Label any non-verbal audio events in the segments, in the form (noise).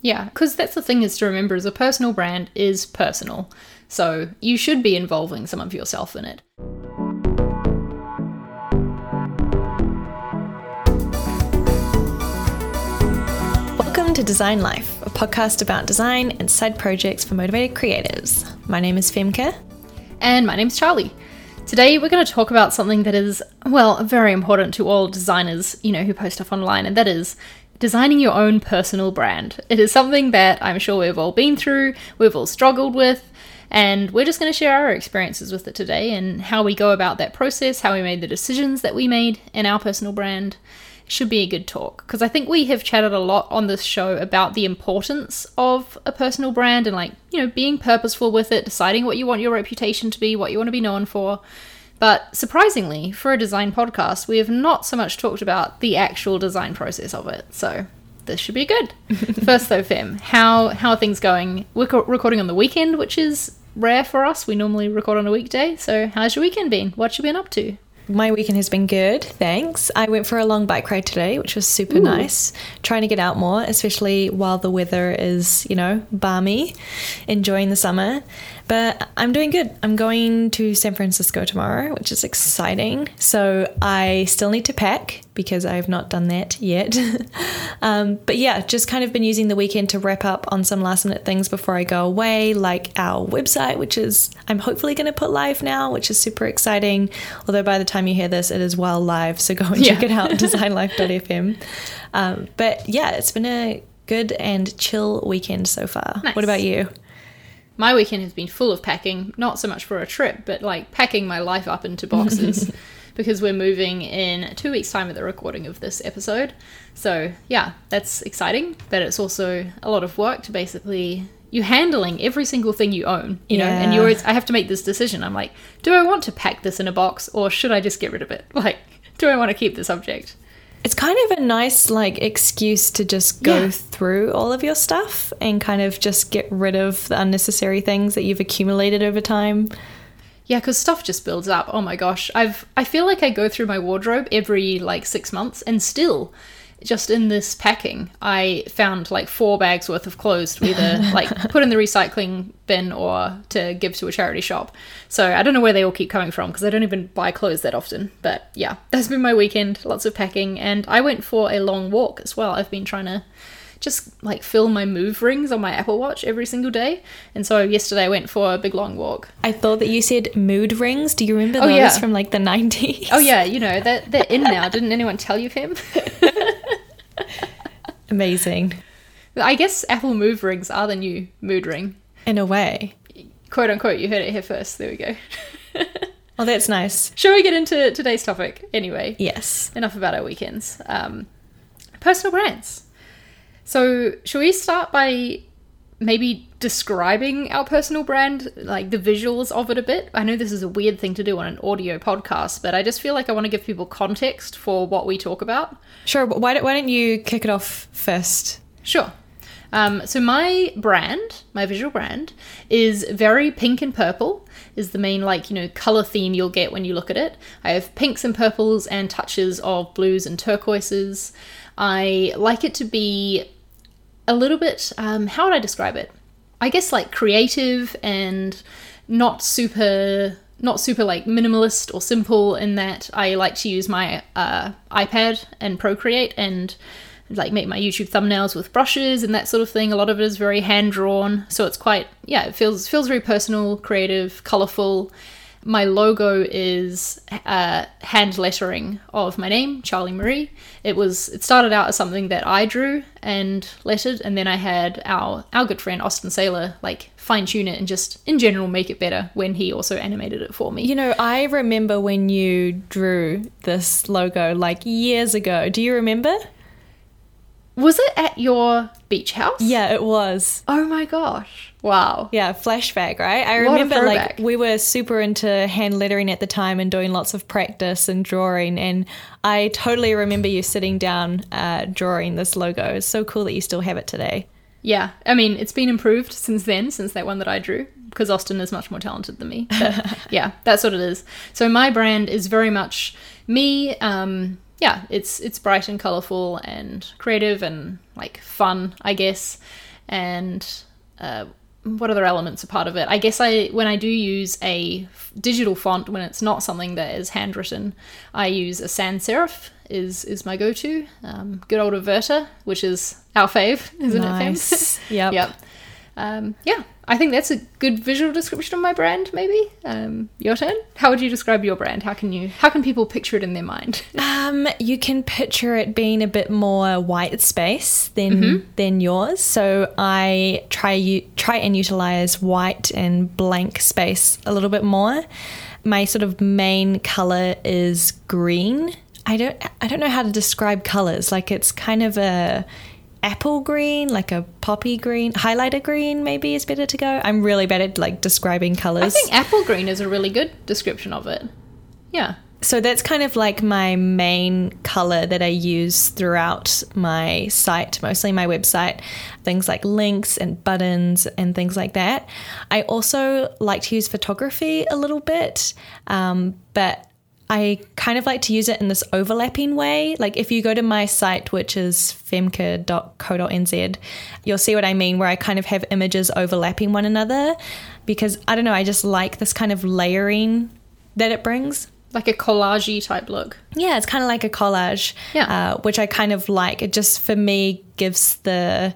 Yeah, because that's the thing is to remember is a personal brand is personal. So you should be involving some of yourself in it. Welcome to Design Life, a podcast about design and side projects for motivated creatives. My name is Femke. And my name's Charlie. Today we're going to talk about something that is, well, very important to all designers, you know, who post stuff online, and that is designing your own personal brand. It is something that I'm sure we've all been through, we've all struggled with, and we're just going to share our experiences with it today and how we go about that process, how we made the decisions that we made in our personal brand. Should be a good talk because I think we have chatted a lot on this show about the importance of a personal brand and like, you know, being purposeful with it, deciding what you want your reputation to be, what you want to be known for. But surprisingly, for a design podcast, we have not so much talked about the actual design process of it. So this should be good. (laughs) First, though, Fem, how how are things going? We're co- recording on the weekend, which is rare for us. We normally record on a weekday. So how's your weekend been? What you been up to? My weekend has been good, thanks. I went for a long bike ride today, which was super Ooh. nice. Trying to get out more, especially while the weather is, you know, balmy, enjoying the summer. But I'm doing good. I'm going to San Francisco tomorrow, which is exciting. So I still need to pack because I have not done that yet. (laughs) um, but yeah, just kind of been using the weekend to wrap up on some last minute things before I go away, like our website, which is I'm hopefully going to put live now, which is super exciting. Although by the time you hear this, it is well live. So go and yeah. check it out, (laughs) designlife.fm. Um, but yeah, it's been a good and chill weekend so far. Nice. What about you? My weekend has been full of packing, not so much for a trip, but like packing my life up into boxes (laughs) because we're moving in two weeks' time at the recording of this episode. So, yeah, that's exciting, but it's also a lot of work to basically you're handling every single thing you own, you yeah. know, and you always I have to make this decision. I'm like, do I want to pack this in a box or should I just get rid of it? (laughs) Like, do I want to keep this object? It's kind of a nice like excuse to just go yeah. through all of your stuff and kind of just get rid of the unnecessary things that you've accumulated over time. Yeah, because stuff just builds up. Oh my gosh, I've I feel like I go through my wardrobe every like six months, and still just in this packing, I found like four bags worth of clothes to either (laughs) like put in the recycling bin or to give to a charity shop. So I don't know where they all keep coming from because I don't even buy clothes that often. But yeah, that's been my weekend. Lots of packing, and I went for a long walk as well. I've been trying to just like fill my move rings on my Apple Watch every single day. And so yesterday I went for a big long walk. I thought that you said mood rings. Do you remember oh, those yeah. from like the 90s? Oh yeah, you (laughs) know, they're, they're in now. Didn't anyone tell you him? (laughs) Amazing. I guess Apple Move rings are the new mood ring. In a way. Quote unquote, you heard it here first. There we go. (laughs) well, that's nice. Shall we get into today's topic anyway? Yes. Enough about our weekends. Um, personal brands. So, shall we start by maybe describing our personal brand, like the visuals of it a bit. I know this is a weird thing to do on an audio podcast, but I just feel like I want to give people context for what we talk about. Sure, why don't, why don't you kick it off first? Sure. Um, so my brand, my visual brand, is very pink and purple. Is the main like you know color theme you'll get when you look at it. I have pinks and purples and touches of blues and turquoises. I like it to be a little bit, um, how would I describe it? I guess like creative and not super not super like minimalist or simple in that I like to use my uh, iPad and Procreate and like make my YouTube thumbnails with brushes and that sort of thing. A lot of it is very hand drawn, so it's quite yeah, it feels feels very personal, creative, colorful, my logo is uh, hand lettering of my name, Charlie Marie. It was it started out as something that I drew and lettered, and then I had our our good friend Austin Saylor like fine tune it and just in general make it better when he also animated it for me. You know, I remember when you drew this logo like years ago. Do you remember? Was it at your beach house? Yeah, it was. Oh my gosh. Wow. Yeah, flashback, right? I what remember like we were super into hand lettering at the time and doing lots of practice and drawing and I totally remember you sitting down uh, drawing this logo. It's so cool that you still have it today. Yeah, I mean, it's been improved since then, since that one that I drew, because Austin is much more talented than me. (laughs) Yeah, that's what it is. So my brand is very much me, um, yeah, it's it's bright and colorful and creative and like fun, I guess. and uh, what other elements are part of it? I guess I when I do use a f- digital font when it's not something that is handwritten, I use a sans serif is is my go to. Um, good old Averta, which is our fave, isn't it? Nice. (laughs) Yep. yep. Um, yeah, I think that's a good visual description of my brand. Maybe um, your turn. How would you describe your brand? How can you how can people picture it in their mind? (laughs) Um, you can picture it being a bit more white space than than yours. So I try you try and utilize white and blank space a little bit more. My sort of main color is green. I don't I don't know how to describe colors. Like it's kind of a apple green, like a poppy green, highlighter green maybe is better to go. I'm really bad at like describing colors. I think apple green is a really good description of it. Yeah. So that's kind of like my main color that I use throughout my site, mostly my website, things like links and buttons and things like that. I also like to use photography a little bit, um, but I kind of like to use it in this overlapping way. Like if you go to my site, which is femke.co.nz, you'll see what I mean, where I kind of have images overlapping one another because I don't know, I just like this kind of layering that it brings. Like a collagey type look. Yeah, it's kind of like a collage, Yeah. uh, which I kind of like. It just for me gives the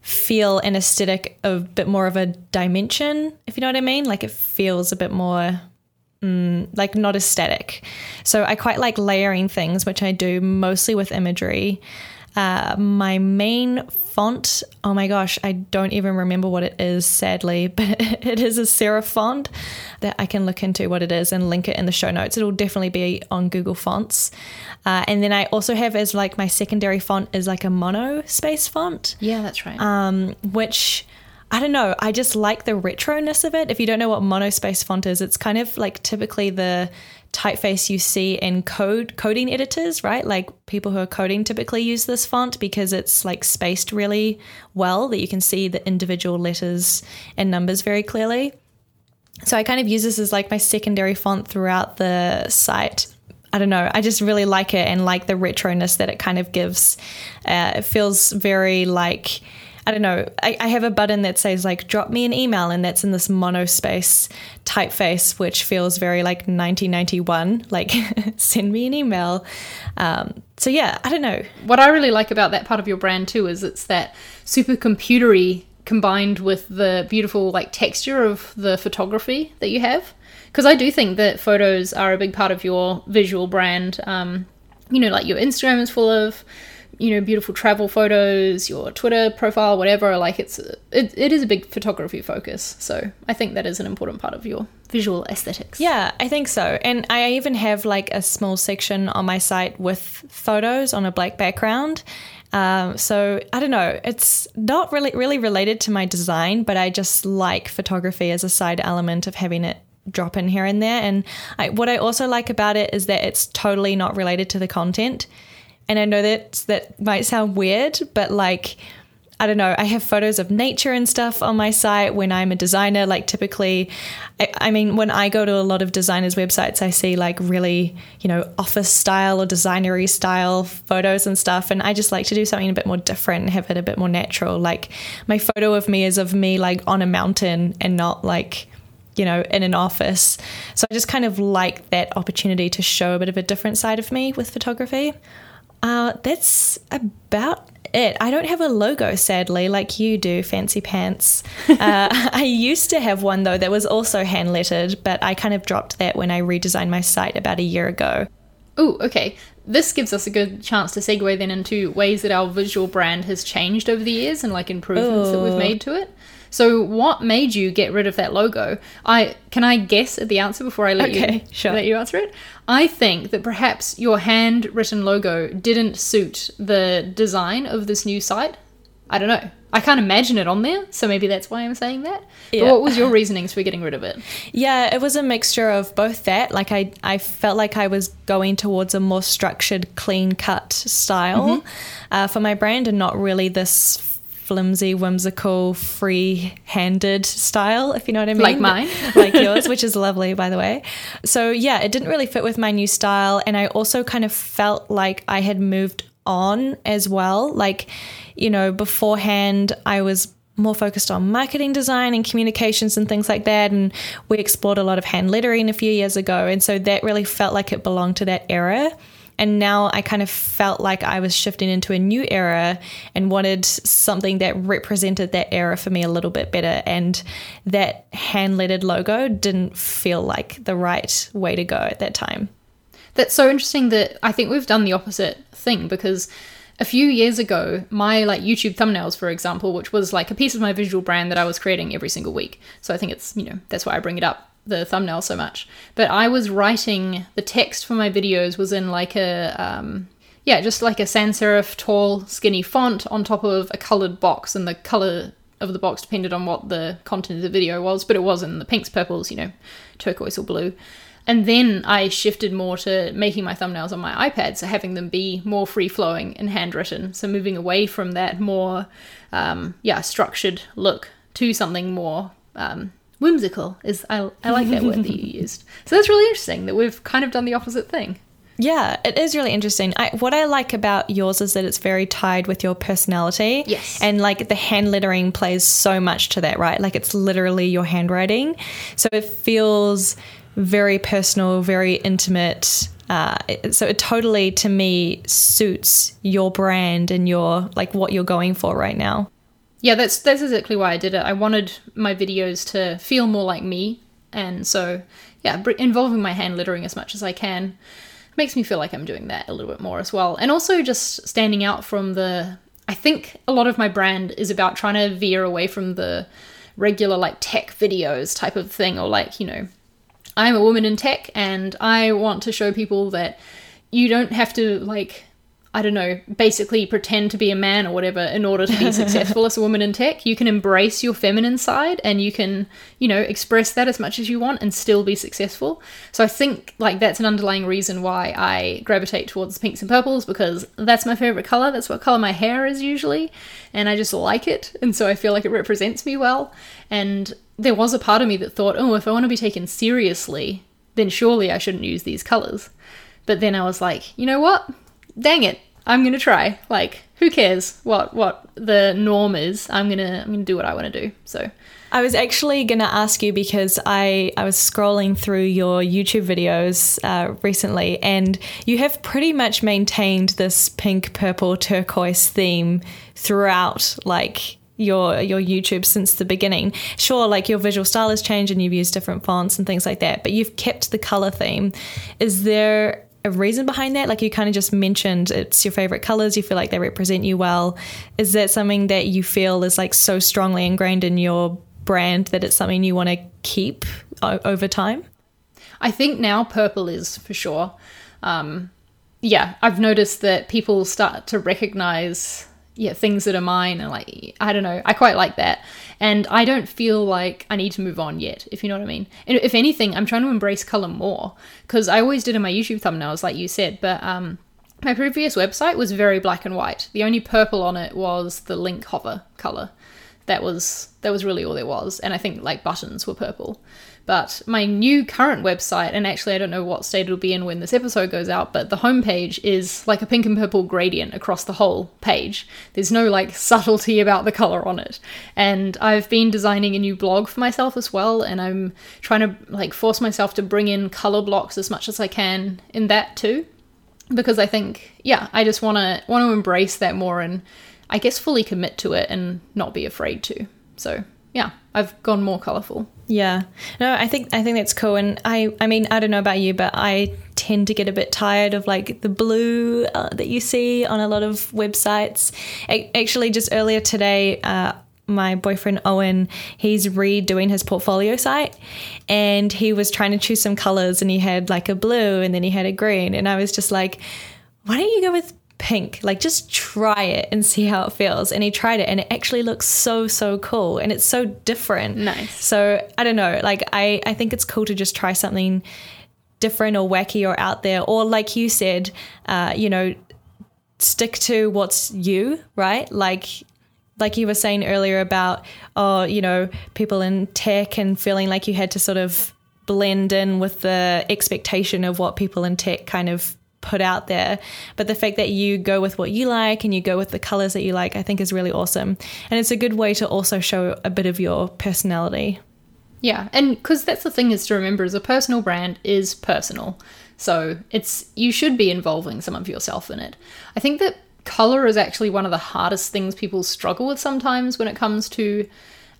feel and aesthetic a bit more of a dimension, if you know what I mean. Like it feels a bit more mm, like not aesthetic. So I quite like layering things, which I do mostly with imagery. Uh, my main font, oh my gosh, I don't even remember what it is, sadly, (laughs) but it is a serif font that I can look into what it is and link it in the show notes. It'll definitely be on Google Fonts. Uh, and then I also have as like my secondary font is like a mono space font Yeah, that's right. um, which I don't know. I just like the retroness of it. If you don't know what monospace font is, it's kind of like typically the typeface you see in code coding editors, right? Like people who are coding typically use this font because it's like spaced really well that you can see the individual letters and numbers very clearly. So I kind of use this as like my secondary font throughout the site. I don't know. I just really like it and like the retroness that it kind of gives. Uh, it feels very like I don't know. I, I have a button that says like drop me an email, and that's in this monospace typeface, which feels very like 1991. Like (laughs) send me an email. Um, so yeah, I don't know. what I really like about that part of your brand too is it's that super computery combined with the beautiful like texture of the photography that you have. Because I do think that photos are a big part of your visual brand. Um, you know, like your Instagram is full of you know beautiful travel photos, your Twitter profile, whatever. Like it's it, it is a big photography focus. So I think that is an important part of your visual aesthetics. Yeah, I think so. And I even have like a small section on my site with photos on a black background. Um, so I don't know. It's not really really related to my design, but I just like photography as a side element of having it drop in here and there. And I, what I also like about it is that it's totally not related to the content. And I know that that might sound weird, but like I don't know, I have photos of nature and stuff on my site when I'm a designer. Like, typically, I, I, mean, when I go to a lot of designers' websites, I see like really, you know, office style or designery style photos and stuff. And I just like to do something a bit more different and have it a bit more natural. Like, my photo of me is of me like on a mountain and not like, you know, in an office. So I just kind of like that opportunity to show a bit of a different side of me with photography. Uh, that's about it. I don't have a logo, sadly, like you do, Fancy Pants. (laughs) Uh, I used to have one, though, that was also hand lettered, but I kind of dropped that when I redesigned my site about a year ago. Oh, okay. This gives us a good chance to segue then into ways that our visual brand has changed over the years and like improvements that we've made to it. So, what made you get rid of that logo? I can I guess at the answer before I let Okay, you (laughs) sure. let you answer it. I think that perhaps your handwritten logo didn't suit the design of this new site. I don't know. I can't imagine it on there, so maybe that's why I'm saying that. But what was your reasonings for getting rid of it? Yeah, it was a mixture of both that. Like I, I felt like I was going towards a more structured, clean cut style uh, for my brand, and not really this flimsy, whimsical, free-handed style. If you know what I mean, Like mine. (laughs) like yours, which is lovely, by the way. So yeah, it didn't really fit with my new style, and I also kind of felt like I had moved on as well. Like, you know, beforehand, I was more focused on marketing design and communications and things like that. And we explored a lot of hand lettering a few years ago. And so that really felt like it belonged to that era. And now I kind of felt like I was shifting into a new era and wanted something that represented that era for me a little bit better. And that hand lettered logo didn't feel like the right way to go at that time. That's so interesting that I think we've done the opposite thing because a few years ago, my like YouTube thumbnails, for example, which was like a piece of my visual brand that I was creating every single week. So I think it's, you know, that's why I bring it up the thumbnail so much. But I was writing the text for my videos was in like a um, yeah, just like a sans serif tall skinny font on top of a colored box, and the color of the box depended on what the content of the video was, but it was in the pinks, purples, you know, turquoise or blue. And then I shifted more to making my thumbnails on my iPad, so having them be more free flowing and handwritten. So moving away from that more, um, yeah, structured look to something more um, whimsical. Is I, I like that word that you (laughs) used. So that's really interesting that we've kind of done the opposite thing. Yeah, it is really interesting. I, what I like about yours is that it's very tied with your personality. Yes. And like the hand lettering plays so much to that, right? Like it's literally your handwriting. So it feels very personal, very intimate. Uh, so it totally, to me, suits your brand and your like what you're going for right now. Yeah, that's that's exactly why I did it. I wanted my videos to feel more like me, and so yeah, involving my hand lettering as much as I can makes me feel like I'm doing that a little bit more as well. And also just standing out from the. I think a lot of my brand is about trying to veer away from the regular like tech videos type of thing, or like you know I'm a woman in tech and I want to show people that you don't have to like I don't know, basically pretend to be a man or whatever in order to be (laughs) successful as a woman in tech. You can embrace your feminine side and you can, you know, express that as much as you want and still be successful. So I think like that's an underlying reason why I gravitate towards pinks and purples because that's my favorite color. That's what color my hair is usually. And I just like it. And so I feel like it represents me well. And there was a part of me that thought, oh, if I want to be taken seriously, then surely I shouldn't use these colors. But then I was like, you know what? Dang it, I'm gonna try. Like, who cares what what the norm is? I'm gonna I'm gonna do what I want to do. So. I was actually going to ask you because I, I was scrolling through your YouTube videos uh, recently, and you have pretty much maintained this pink, purple, turquoise theme throughout, like your your YouTube since the beginning. Sure, like your visual style has changed and you've used different fonts and things like that, but you've kept the color theme. Is there a reason behind that? Like you kind of just mentioned it's your favorite colors, you feel like they represent you well. Is that something that you feel is like so strongly ingrained in your brand that it's something you want to keep o- over time? I think now purple is for sure. Um, yeah, I've noticed that people start to recognize yeah things that are mine and like i don't know i quite like that. And i don't feel like i need to move on yet if you know what i mean. And if anything i'm trying to embrace color more because i always did in my youtube thumbnails like you said but um my previous website was very black and white. The only purple on it was the link hover color. That was that was really all there was. And i think like buttons were purple but my new current website, and actually I don't know what state it'll be in when this episode goes out, but the homepage is like a pink and purple gradient across the whole page. There's no like subtlety about the color on it. And I've been designing a new blog for myself as well, and I'm trying to like force myself to bring in color blocks as much as I can in that too. Because I think, yeah, I just wanna want to embrace that more and I guess fully commit to it and not be afraid to. So yeah, I've gone more colorful. Yeah. No, I think I think that's cool and I I mean, I don't know about you, but I tend to get a bit tired of like the blue uh, that you see on a lot of websites. I, actually just earlier today uh, my boyfriend Owen, he's redoing his portfolio site and he was trying to choose some colors and he had like a blue and then he had a green and I was just like why don't you go with pink. Like just try it and see how it feels. And he tried it and it actually looks so, so cool. And it's so different. Nice. So I don't know. Like I, I think it's cool to just try something different or wacky or out there. Or like you said, uh, you know, stick to what's you, right? Like like you were saying earlier about oh, you know, people in tech and feeling like you had to sort of blend in with the expectation of what people in tech kind of put out there. But the fact that you go with what you like and you go with the colors that you like, I think is really awesome. And it's a good way to also show a bit of your personality. Yeah, and because that's the thing is to remember is a personal brand is personal. So it's you should be involving some of yourself in it. I think that color is actually one of the hardest things people struggle with sometimes when it comes to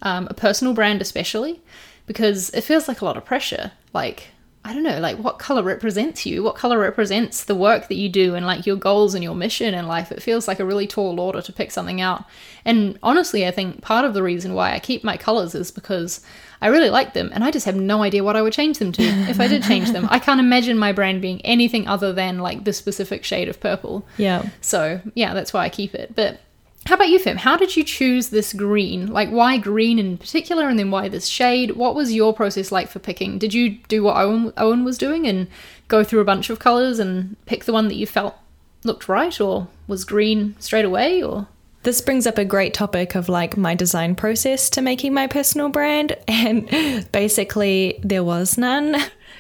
um, a personal brand, especially because it feels like a lot of pressure. Like I don't know, like what color represents you? What color represents the work that you do and like your goals and your mission in life? It feels like a really tall order to pick something out. And honestly, I think part of the reason why I keep my colors is because I really like them and I just have no idea what I would change them to if I did change them. I can't imagine my brand being anything other than like the specific shade of purple. Yeah. So, yeah, that's why I keep it. But how about you, Fem? How did you choose this green? Like, why green in particular, and then why this shade? What was your process like for picking? Did you do what Owen, Owen was doing and go through a bunch of colors and pick the one that you felt looked right, or was green straight away, or? This brings up a great topic of like my design process to making my personal brand, (laughs) and basically, there was none.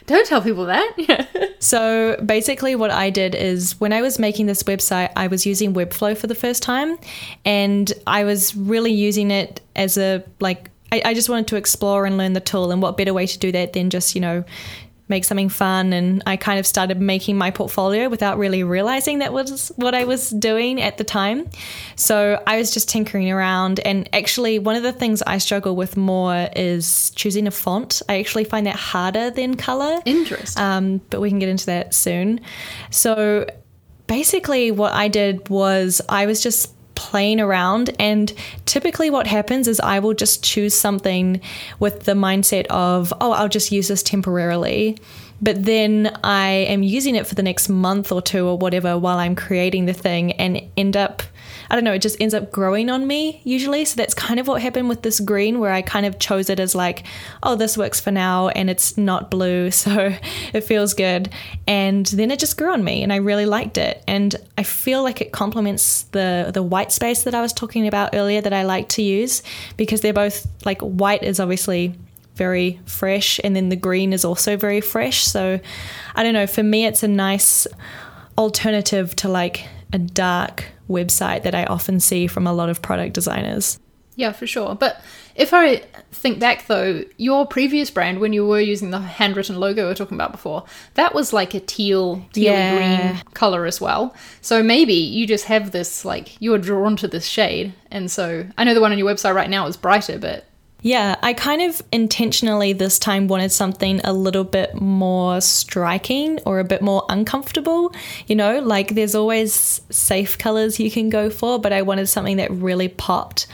Don't tell people that. (laughs) Yeah. so basically, what I did is when I was making this website, I was using Webflow for the first time, and I was really using it as a like. I, I just wanted to explore and learn the tool, and what better way to do that than just you know make something fun and I kind of started making my portfolio without really realizing that was what I was doing at the time. So I was just tinkering around and actually one of the things I struggle with more is choosing a font. I actually find that harder than color. Interesting. Um, but we can get into that soon. So basically what I did was I was just playing around. And typically, what happens is I will just choose something with the mindset of, oh, I'll just use this temporarily. But then I am using it for the next month or two or whatever while I'm creating the thing and end up I don't know, it just ends up growing on me usually. So that's kind of what happened with this green, where I kind of chose it as like, oh, this works for now, and it's not blue, (laughs) so it feels good. And then it just grew on me, and I really liked it. And I feel like it complements the the white space that I was talking about earlier that I like to use because they're both like white is obviously very fresh, and then the green is also very fresh. So I don't know, for me, it's a nice alternative to like a dark website that I often see from a lot of product designers. Yeah, for sure. But if I think back though, your previous brand, when you were using the handwritten logo we were talking about before, that was like a teal, teal yeah. green color as well. So maybe you just have this like you are drawn to this shade, and so I know the one on your website right now is brighter, but yeah, I kind of intentionally this time wanted something a little bit more striking or a bit more uncomfortable. You know, like there's always safe colors you can go for, but I wanted something that really popped.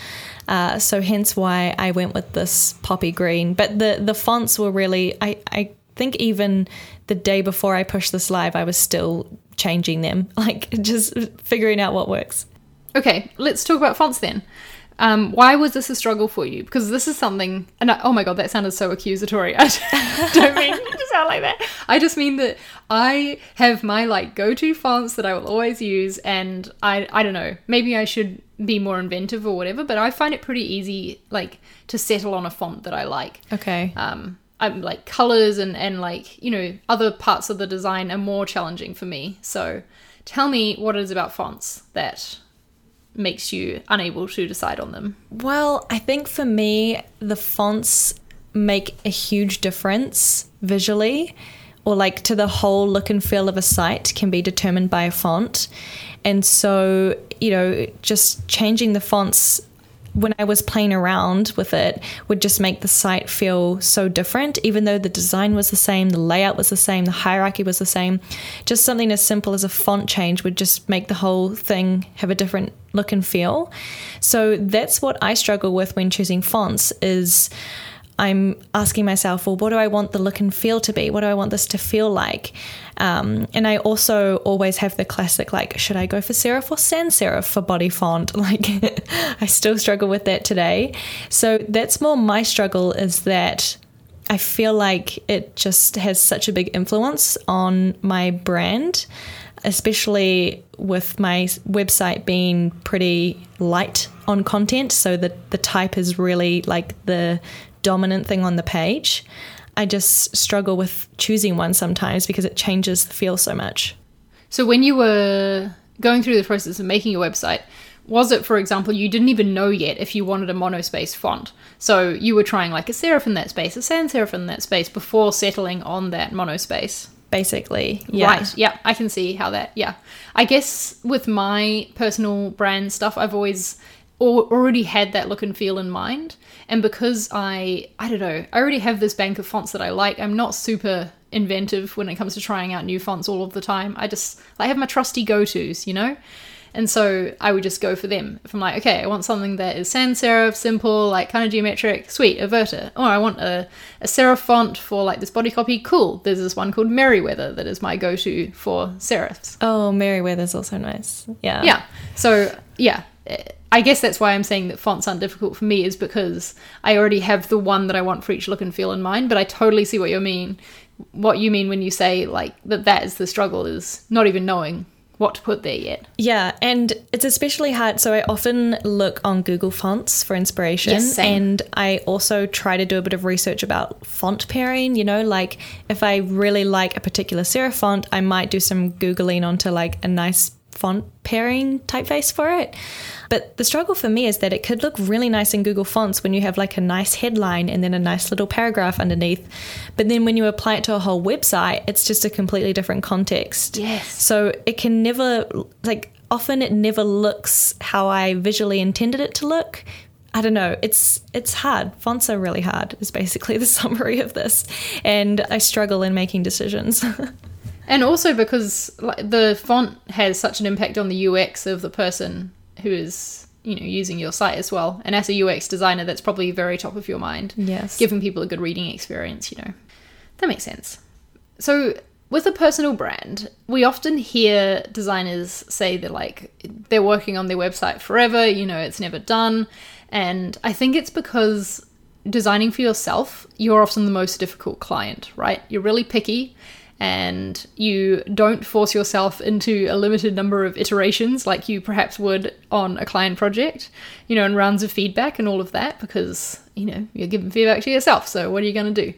Uh, so hence why I went with this poppy green. But the the fonts were really I, I think even the day before I pushed this live, I was still changing them, (laughs) like just figuring out what works. Okay, let's talk about fonts then. Um, why was this a struggle for you? Because this is something, and I, oh my god, that sounded so accusatory. (laughs) I don't mean to sound like that. I just mean that I have my like go-to fonts that I will always use, and I I don't know, maybe I should be more inventive or whatever, but I find it pretty easy like to settle on a font that I like. Okay. Um, I'm like colors and and like you know other parts of the design are more challenging for me. So tell me what it is about fonts that makes you unable to decide on them? Well, I think for me, the fonts make a huge difference visually or like to the whole look and feel of a site can be determined by a font. And so, you know, just changing the fonts when I was playing around with it would just make the site feel so different, even though the design was the same, the layout was the same, the hierarchy was the same. Just something as simple as a font change would just make the whole thing have a different look and feel. So that's what I struggle with when choosing fonts is I'm asking myself, well, what do I want the look and feel to be? What do I want this to feel like? Um, and I also always have the classic, like, should I go for serif or sans serif for body font? (laughs) Like, I still struggle with that today. So that's more my struggle is that I feel like it just has such a big influence on my brand, especially with my website being pretty light on content. So the, the type is really like the dominant thing on the page. I just struggle with choosing one sometimes because it changes the feel so much. So when you were going through the process of making your website, was it, for example, you didn't even know yet if you wanted a monospace font? So you were trying like a serif in that space, a sans serif in that space before settling on that monospace. Basically, yeah. Right. Yeah, I can see how that. Yeah, I guess with my personal brand stuff, I've always already had that look and feel in mind, and because I, I don't know, I already have this bank of fonts that I like. I'm not super inventive when it comes to trying out new fonts all of the time. I just I have my trusty go tos, you know. And so I would just go for them. If I'm like, okay, I want something that is sans serif, simple, like kind of geometric, sweet, Averta. Or I want a, a serif font for like this body copy, cool. There's this one called Merriweather that is my go to for serifs. Oh, Merriweather's also nice. Yeah. Yeah. So, yeah. I guess that's why I'm saying that fonts aren't difficult for me, is because I already have the one that I want for each look and feel in mind. But I totally see what you mean. What you mean when you say like that that is the struggle is not even knowing what to put there yet. Yeah, and it's especially hard. So I often look on Google Fonts for inspiration, Yes, and I also try to do a bit of research about font pairing. You know, like if I really like a particular serif font, I might do some googling onto like a nice font pairing typeface for it. But the struggle for me is that it could look really nice in Google Fonts when you have like a nice headline and then a nice little paragraph underneath. But then when you apply it to a whole website, it's just a completely different context. Yes. So it can never, like, often it never looks how I visually intended it to look. I don't know. It's it's hard. Fonts are really hard. Is basically the (laughs) summary of this, and I struggle in making decisions. (laughs) And also because like, the font has such an impact on the UX of the person who is, you know, using your site as well. And as a UX designer, that's probably very top of your mind. Yes. Giving people a good reading experience, you know. That makes sense. So with a personal brand, we often hear designers say that like they're working on their website forever, you know, it's never done. And I think it's because designing for yourself, you're often the most difficult client, right? You're really picky and you don't force yourself into a limited number of iterations like you perhaps would on a client project, you know, and rounds of feedback and all of that because, you know, you're giving feedback to yourself. So what are you going to do?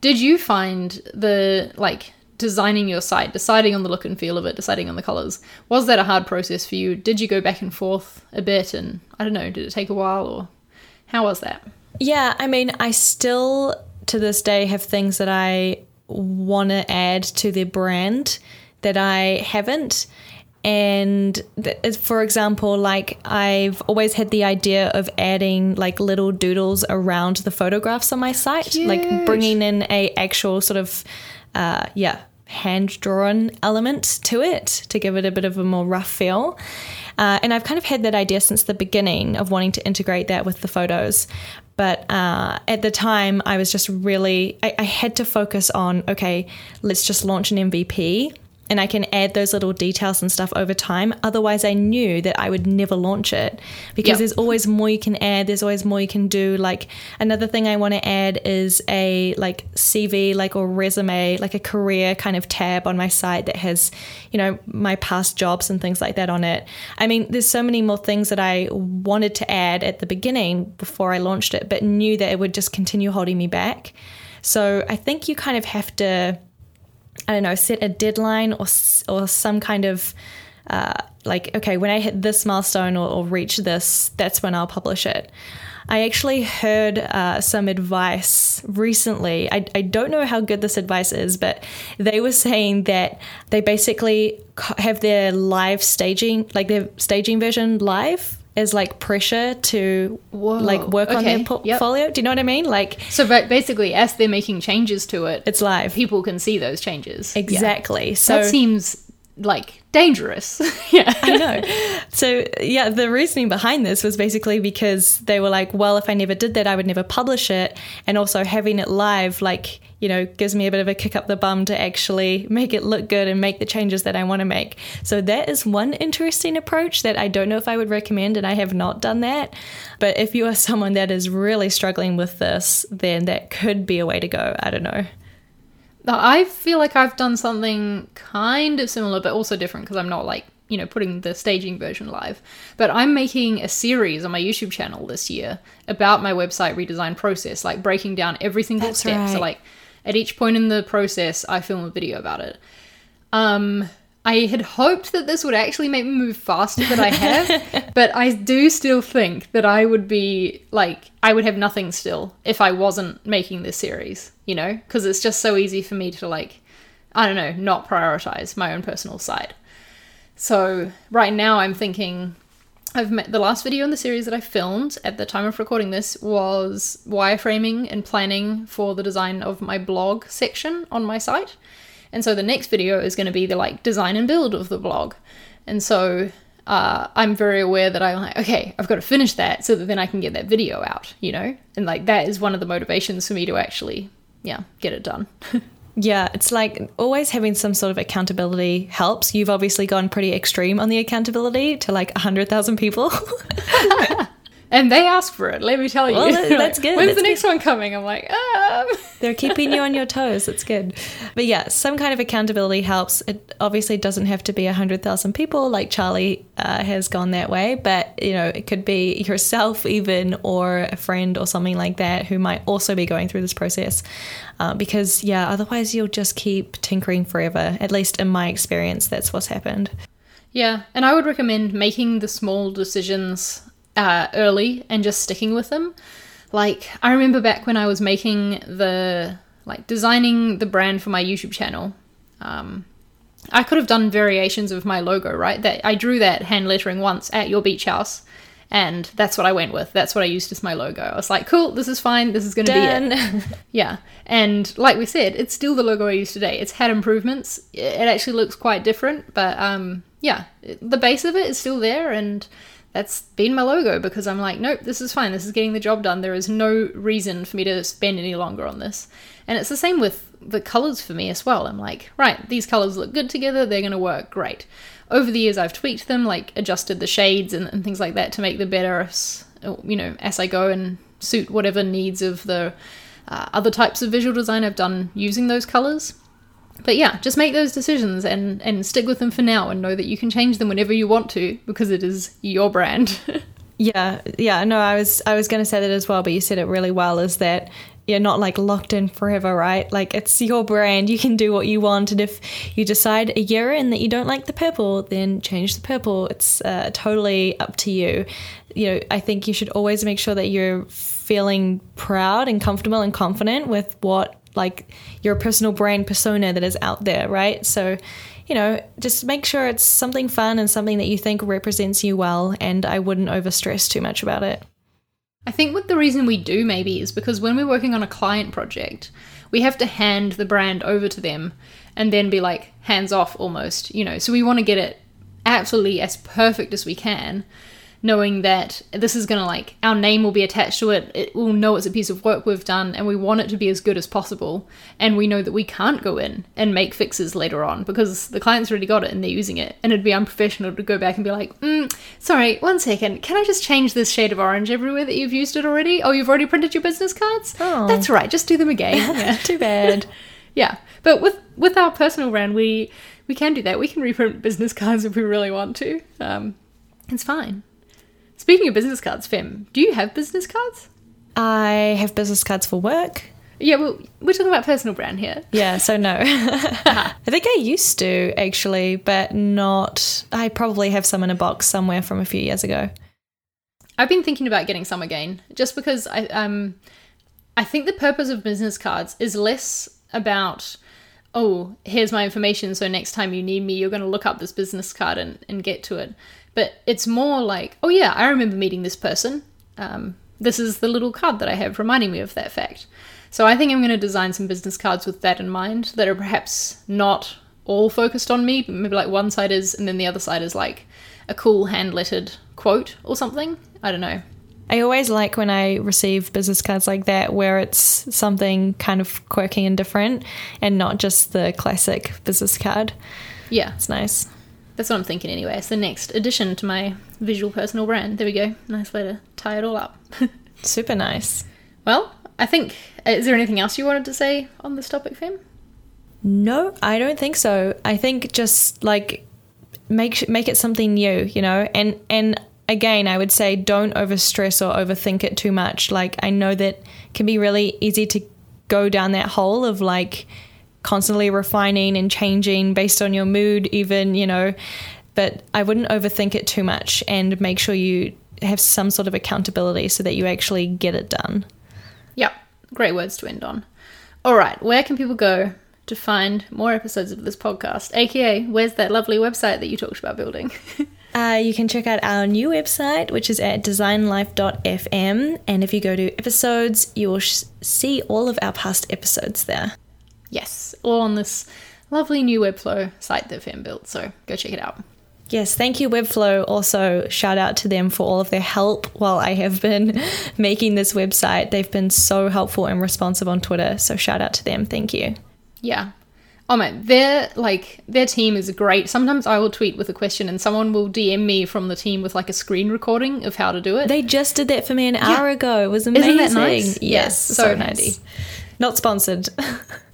Did you find the like designing your site, deciding on the look and feel of it, deciding on the colors, was that a hard process for you? Did you go back and forth a bit and I don't know, did it take a while or how was that? yeah, I mean, I still to this day have things that I want to add to their brand that I haven't. And th- for example, like I've always had the idea of adding like little doodles around the photographs on my site, like bringing in a actual sort of, uh, yeah, hand drawn element to it to give it a bit of a more rough feel. Uh, and I've kind of had that idea since the beginning of wanting to integrate that with the photos. But uh, at the time, I was just really, I, I had to focus on okay, let's just launch an MVP and I can add those little details and stuff over time. Otherwise, I knew that I would never launch it because Yep. there's always more you can add. There's always more you can do. Like another thing I want to add is a like CV, like or resume, like a career kind of tab on my site that has, you know, my past jobs and things like that on it. I mean, there's so many more things that I wanted to add at the beginning before I launched it, but knew that it would just continue holding me back. So I think you kind of have to. I don't know, set a deadline or or some kind of uh, like, okay, when I hit this milestone or, or reach this, that's when I'll publish it. I actually heard uh, some advice recently. I, I don't know how good this advice is, but they were saying that they basically have their live staging, like their staging version live, as like pressure to Whoa, like work on their okay, yep. portfolio. Do you know what I mean? Like So ba- basically, as they're making changes to it, it's live. people can see those changes. Yeah. Exactly. So that seems like dangerous. (laughs) yeah. I know. So, yeah, the reasoning behind this was basically because they were like, well, if I never did that, I would never publish it. And also having it live, like, you know, gives me a bit of a kick up the bum to actually make it look good and make the changes that I want to make. So, that is one interesting approach that I don't know if I would recommend, and I have not done that. But if you are someone that is really struggling with this, then that could be a way to go. I don't know. I feel like I've done something kind of similar, but also different because I'm not like, you know, putting the staging version live. But I'm making a series on my YouTube channel this year about my website redesign process, like breaking down every single That's step. So, like, at each point in the process, I film a video about it. Um, I had hoped that this would actually make me move faster than I have, (laughs) but I do still think that I would be like, I would have nothing still if I wasn't making this series, you know? Because it's just so easy for me to, like, I don't know, not prioritize my own personal side. So right now I'm thinking, I've met the last video in the series that I filmed at the time of recording this was wireframing and planning for the design of my blog section on my site. And so the next video is going to be the like design and build of the blog. And so uh, I'm very aware that I'm like, okay, I've got to finish that so that then I can get that video out, you know? And like that is one of the motivations for me to actually, yeah, get it done. (laughs) Yeah, it's like always having some sort of accountability helps. You've obviously gone pretty extreme on the accountability to like 100,000 people. (laughs) (laughs) And they ask for it, let me tell you. Well, (laughs) that's good. When's that's the next good. one coming? I'm like, um. (laughs) They're keeping you on your toes. That's good. But yeah, some kind of accountability helps. It obviously doesn't have to be 100,000 people like Charlie uh, has gone that way, but you know, it could be yourself even or a friend or something like that who might also be going through this process. Uh, because yeah, otherwise you'll just keep tinkering forever. At least in my experience, that's what's happened. Yeah, and I would recommend making the small decisions uh, early and just sticking with them. Like, I remember back when I was making the, like, designing the brand for my YouTube channel. Um, I could have done variations of my logo, right? That I drew that hand lettering once at your beach house, and that's what I went with. That's what I used as my logo. I was like, cool, this is fine. This is going to be it. (laughs) Yeah, and like we said, it's still the logo I use today. It's had improvements. It actually looks quite different, but um, yeah, the base of it is still there, and that's been my logo because I'm like, nope, this is fine. This is getting the job done. There is no reason for me to spend any longer on this. And it's the same with the colors for me as well. I'm like, right, these colors look good together. They're going to work great. Over the years, I've tweaked them, like adjusted the shades and, and things like that to make them better, as, you know, as I go and suit whatever needs of the uh, other types of visual design I've done using those colors. But yeah, just make those decisions and, and stick with them for now and know that you can change them whenever you want to because it is your brand. (laughs) Yeah, yeah, no, I was I was going to say that as well, but you said it really well. Is that you're not like locked in forever, right? Like it's your brand, you can do what you want, and if you decide a year in that you don't like the purple, then change the purple. It's uh, totally up to you. You know, I think you should always make sure that you're feeling proud and comfortable and confident with what like your personal brand persona that is out there, right? So you know, just make sure it's something fun and something that you think represents you well, and I wouldn't overstress too much about it. I think what the reason we do maybe is because when we're working on a client project, we have to hand the brand over to them and then be like hands off almost, you know. So we want to get it absolutely as perfect as we can, knowing that this is going to like our name will be attached to it. It will know it's a piece of work we've done and we want it to be as good as possible. And we know that we can't go in and make fixes later on because the client's already got it and they're using it. And it'd be unprofessional to go back and be like, mm, sorry, one second, can I just change this shade of orange everywhere that you've used it already? Oh, you've already printed your business cards? Oh. That's right, just do them again. (laughs) Yeah. Too bad. yeah. But with with our personal brand, we we can do that. We can reprint business (laughs) cards if we really want to. Um, it's fine. Speaking of business cards, Fem, do you have business cards? I have business cards for work. Yeah, well, we're talking about personal brand here. Yeah, so no. (laughs) (laughs) I think I used to actually, but not. I probably have some in a box somewhere from a few years ago. I've been thinking about getting some again, just because I um, I think the purpose of business cards is less about oh here's my information so next time you need me you're going to look up this business card and, and get to it but it's more like oh yeah i remember meeting this person. Um, this is the little card that i have reminding me of that fact. So i think i'm going to design some business cards with that in mind that are perhaps not all focused on me but maybe like one side is and then the other side is like a cool hand lettered quote or something. I don't know. I always like when I receive business cards like that where it's something kind of quirky and different and not just the classic business card. yeah. It's nice. That's what I'm thinking anyway. It's the next addition to my visual personal brand. There we go. Nice way to tie it all up. (laughs) Super nice. well, I think. Uh, is there anything else you wanted to say on this topic, Fem? No, I don't think so. I think just like make make it something new, you know. And and again, I would say don't overstress or overthink it too much. Like I know that can be really easy to go down that hole of like constantly refining and changing based on your mood, even, you know. But I wouldn't overthink it too much and make sure you have some sort of accountability so that you actually get it done. Yep. Great words to end on. All right. Where can people go to find more episodes of this podcast? AKA, where's that lovely website that you talked about building? (laughs) Uh, you can check out our new website, which is at designlife.fm. And if you go to episodes, you will sh- see all of our past episodes there. Yes. All on this lovely new Webflow site that Fem built. So go check it out. Yes, thank you, Webflow. Also, shout out to them for all of their help while I have been (laughs) making this website. They've been so helpful and responsive on Twitter. So, shout out to them. Thank you. Yeah. Oh man, their like their team is great. Sometimes I will tweet with a question and someone will DM me from the team with like a screen recording of how to do it. They just did that for me an hour ago. It was amazing. Isn't that nice? Yes, Yes, so, so nice. handy. Not sponsored. (laughs)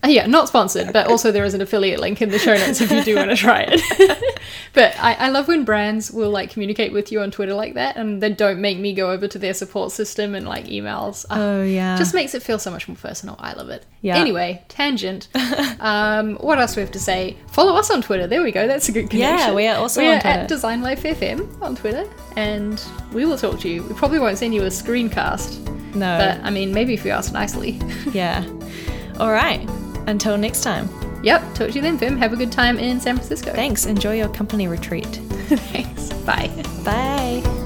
Yeah, not sponsored, but also there is an affiliate link in the show notes if you do want to try it. (laughs) but I, I love when brands will like communicate with you on Twitter like that and they don't make me go over to their support system and like emails. Ah, oh, yeah. just makes it feel so much more personal. I love it. Yeah. Anyway, tangent. (laughs) um, what else do we have to say? Follow us on Twitter. There we go. That's a good connection. Yeah, we are also we on Twitter. at Design Life FM on Twitter, and we will talk to you. We probably won't send you a screencast, no. but I mean, maybe if you ask nicely. (laughs) yeah. All right. Until next time. Yep. Talk to you then, Fem. Have a good time in San Francisco. Thanks. Enjoy your company retreat. (laughs) Thanks. Bye. Bye.